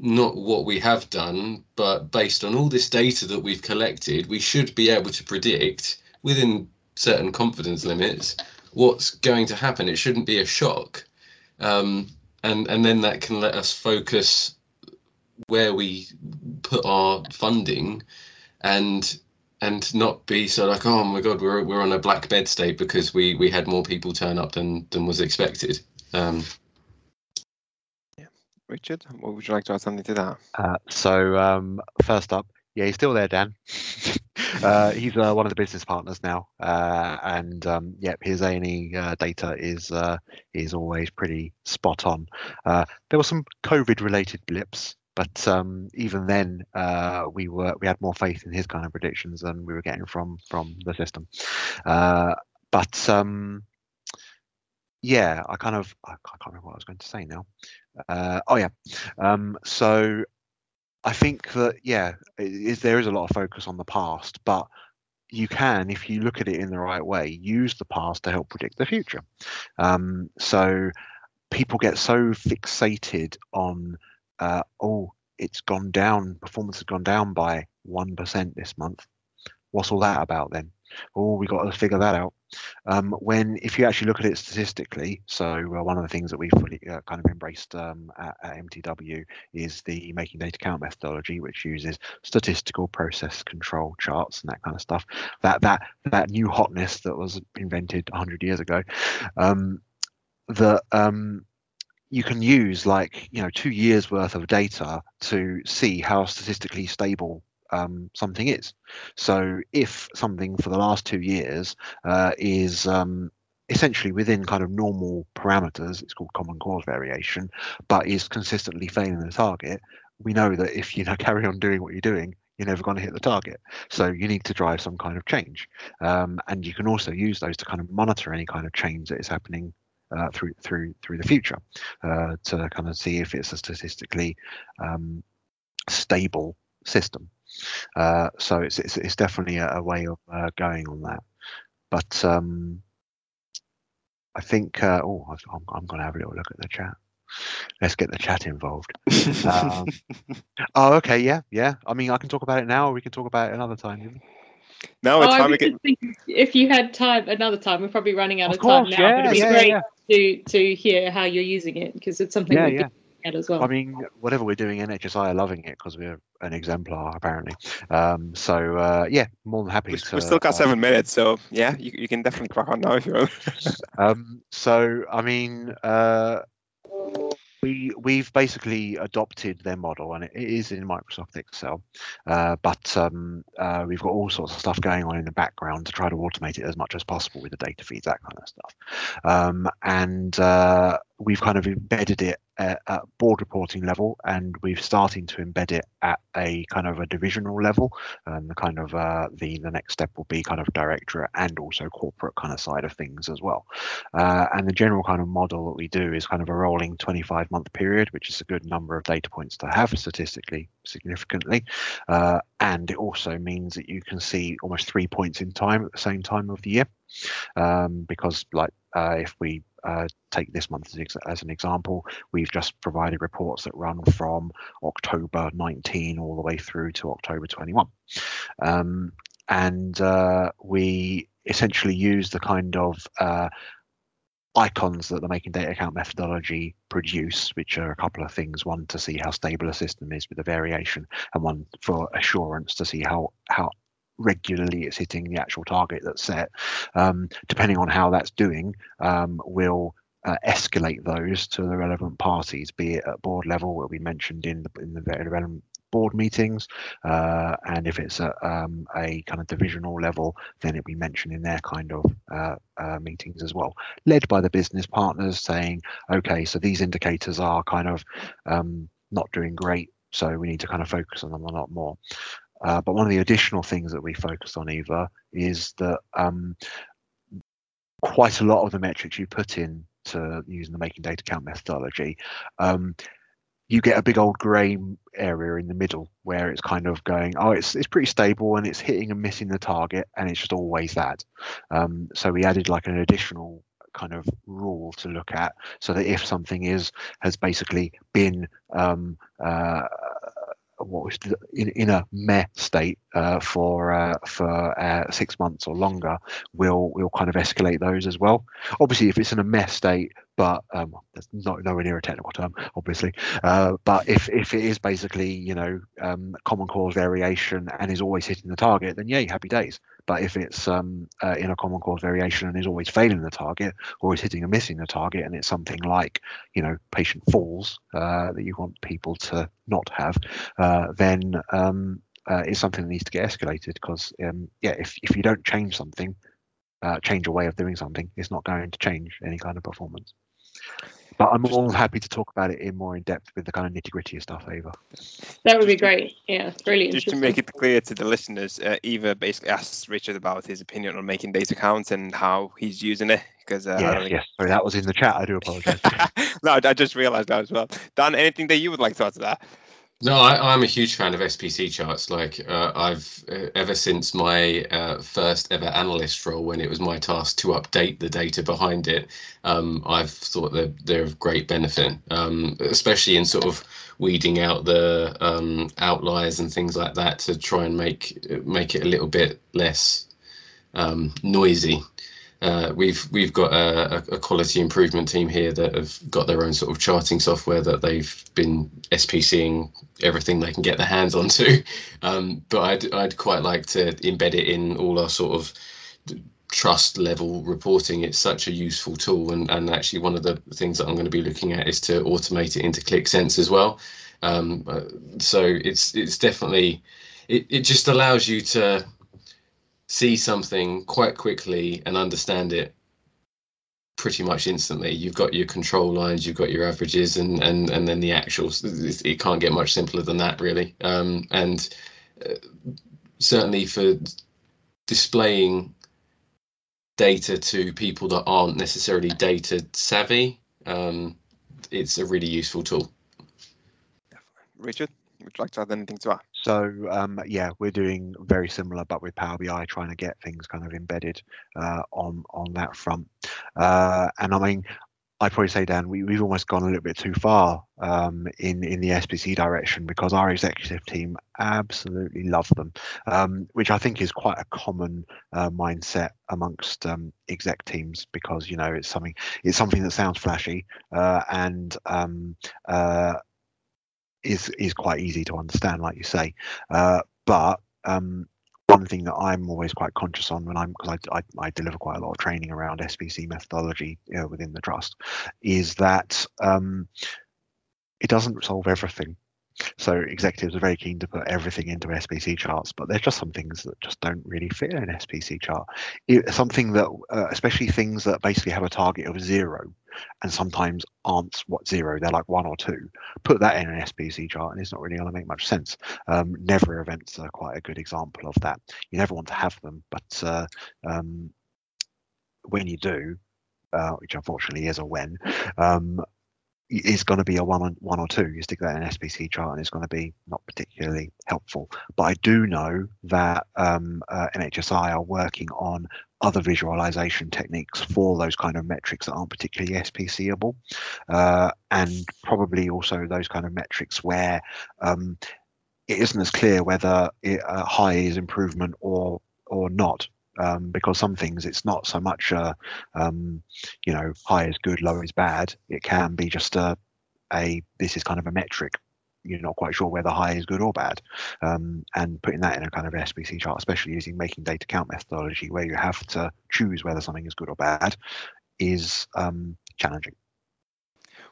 not what we have done, but based on all this data that we've collected, we should be able to predict within certain confidence limits what's going to happen. It shouldn't be a shock. Um, and, and then that can let us focus where we put our funding and and not be so like oh my god we're we're on a black bed state because we we had more people turn up than than was expected. Um yeah. Richard what would you like to add something to that? Uh, so um first up yeah he's still there dan. [laughs] Uh, he's uh, one of the business partners now, uh, and um, yep, his A&E uh, data is uh, is always pretty spot on. Uh, there were some COVID-related blips but um, even then, uh, we were we had more faith in his kind of predictions than we were getting from from the system. Uh, but um, yeah, I kind of I can't remember what I was going to say now. Uh, oh yeah, um, so I think that yeah, there is a lot of focus on the past, but you can, if you look at it in the right way, use the past to help predict the future. Um, so people get so fixated on uh, oh, it's gone down, performance has gone down by 1% this month. What's all that about then? Oh, we got to figure that out. Um, when if you actually look at it statistically, so uh, one of the things that we've fully uh, kind of embraced um, at, at, MTW is the making data count methodology, which uses statistical process control charts and that kind of stuff. That that that new hotness that was invented 100 years ago. Um, that um, you can use like you know two years worth of data to see how statistically stable um, something is. So if something for the last two years uh, is um, essentially within kind of normal parameters, it's called common cause variation, but is consistently failing the target, we know that if you know [laughs] carry on doing what you're doing, you're never going to hit the target. So you need to drive some kind of change, um, and you can also use those to kind of monitor any kind of change that is happening uh, through through through the future uh, to kind of see if it's a statistically um, stable system. Uh, so it's, it's, it's definitely a, a way of uh, going on that. But um, I think uh, oh I'm, I'm going to have a little look at the chat. Let's get the chat involved. um, [laughs] oh, okay, yeah, yeah. I mean, I can talk about it now, or we can talk about it another time. No, it's oh, fine. Get... If you had time another time, we're probably running out of, of course, time now. Yeah, but it'd be yeah, great yeah. To to hear how you're using it because it's something yeah, yeah at as well. I mean, whatever we're doing, NHSI are loving it because we're an exemplar apparently. Um, so uh, yeah, more than happy. We, to, we still got uh, seven minutes, so yeah, you, you can definitely crack on now if you want. [laughs] um, so I mean, uh, we we've basically adopted their model and it is in Microsoft Excel, uh, but um, uh, we've got all sorts of stuff going on in the background to try to automate it as much as possible with the data feeds, that kind of stuff. Um, and uh, we've kind of embedded it at, board reporting level and we're starting to embed it at a kind of a divisional level. And the kind of uh, the the next step will be kind of directorate and also corporate kind of side of things as well. Uh, and the general kind of model that we do is kind of a rolling 25 month period which is a good number of data points to have statistically significantly uh, and it also means that you can see almost three points in time at the same time of the year um, because like uh, if we uh, take this month as, as, an example, we've just provided reports that run from October 19 all the way through to October 21. Um, and uh, we essentially use the kind of uh, icons that the making data count methodology produce, which are a couple of things. One to see how stable a system is with the variation, and one for assurance to see how how regularly it's hitting the actual target that's set. Um, depending on how that's doing, um, we'll uh, escalate those to the relevant parties, be it at board level, will be mentioned in the in the relevant board meetings, uh, and if it's at um, a kind of divisional level, then it'll be mentioned in their kind of uh, uh, meetings as well, led by the business partners saying, okay, so these indicators are kind of um, not doing great, so we need to kind of focus on them a lot more. Uh, but one of the additional things that we focus on, Eva, is that um, quite a lot of the metrics you put in to using the making data count methodology, um, you get a big old grey area in the middle where it's kind of going, oh, it's it's pretty stable and it's hitting and missing the target, and it's just always that. Um, so we added like an additional kind of rule to look at so that if something is has basically been um, uh, what was in, in a meh state uh, for uh, for uh, six months or longer, we'll we'll kind of escalate those as well. Obviously, if it's in a meh state, but um, that's not nowhere near a technical term, obviously. Uh, but if if it is basically you know um, common cause variation and is always hitting the target, then yay, happy days. But if it's um, uh, in a common cause variation and is always failing the target, or is hitting and missing the target, and it's something like you know patient falls uh, that you want people to not have, uh, then um, uh, it's something that needs to get escalated because um, yeah, if if you don't change something, uh, change a way of doing something, it's not going to change any kind of performance. But I'm all happy to talk about it in more in depth with the kind of nitty gritty stuff, Eva. That would be great. Yeah, brilliant. Just to make it clear to the listeners, uh, Eva basically asked Richard about his opinion on making data counts and how he's using it. Because uh, yeah, yeah, sorry, that was in the chat. I do apologize. [laughs] no, I just realised that as well. Dan, anything that you would like to add to that? No, I, am a huge fan of SPC charts. Like uh, I've uh, ever since my uh, first ever analyst role, when it was my task to update the data behind it, um, I've thought that they're of great benefit, um, especially in sort of weeding out the um, outliers and things like that to try and make make it a little bit less um, noisy. Uh, we've we've got a, a, quality improvement team here that have got their own sort of charting software that they've been SPCing everything they can get their hands onto. [laughs] Um, but I'd I'd quite like to embed it in all our sort of trust level reporting. It's such a useful tool, and and actually one of the things that I'm going to be looking at is to automate it into Qlik Sense as well. Um, uh, so it's it's definitely it, it just allows you to see something quite quickly and understand it pretty much instantly. You've got your control lines, you've got your averages, and and and then the actuals. It can't get much simpler than that, really. Um, and uh, certainly for displaying data to people that aren't necessarily data savvy, um, it's a really useful tool. Richard, would you like to add anything to that? So um, yeah, we're doing very similar, but with Power BI, trying to get things kind of embedded uh, on on that front. Uh, and I mean, I'd probably say, Dan, we, we've almost gone a little bit too far um, in in the SPC direction because our executive team absolutely love them, um, which I think is quite a common uh, mindset amongst um, exec teams because you know it's something it's something that sounds flashy uh, and um, uh, is is quite easy to understand, like you say. Uh, but um, one thing that I'm always quite conscious on when I'm because I, I, I, deliver quite a lot of training around SPC methodology you know, within the trust is that um, it doesn't solve everything. So executives are very keen to put everything into SPC charts, but there's just some things that just don't really fit in an SPC chart. It, something that, uh, especially things that basically have a target of zero, and sometimes aren't what zero, they're like one or two. Put that in an SPC chart, and it's not really going to make much sense. Um, never events are quite a good example of that. You never want to have them, but uh, um, when you do, uh, which unfortunately is a when, um, is going to be a one one or two. You stick that in an SPC chart, and it's going to be not particularly helpful. But I do know that um, uh, NHSI are working on other visualization techniques for those kind of metrics that aren't particularly SPCable, uh, and probably also those kind of metrics where um, it isn't as clear whether it, uh, high is improvement or or not um, because some things it's not so much uh, um, you know high is good low is bad it can be just a, a this is kind of a metric you're not quite sure whether high is good or bad um, and putting that in a kind of SPC chart especially using making data count methodology where you have to choose whether something is good or bad is um, challenging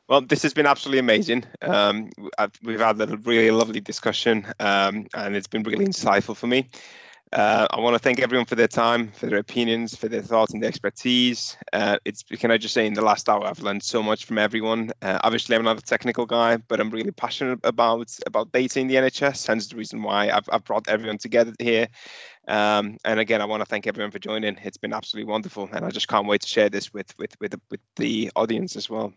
well, this has been absolutely amazing. Um, we've had a really lovely discussion, um, and it's been really insightful for me. Uh, I want to thank everyone for their time, for their opinions, for their thoughts and their expertise. Uh, it's can I just say in the last hour I've learned so much from everyone. Uh, obviously, I'm not a technical guy, but I'm really passionate about about data in the NHS. Hence the reason why I've, I've brought everyone together here. Um, and again, I want to thank everyone for joining. It's been absolutely wonderful, and I just can't wait to share this with with with with the audience as well.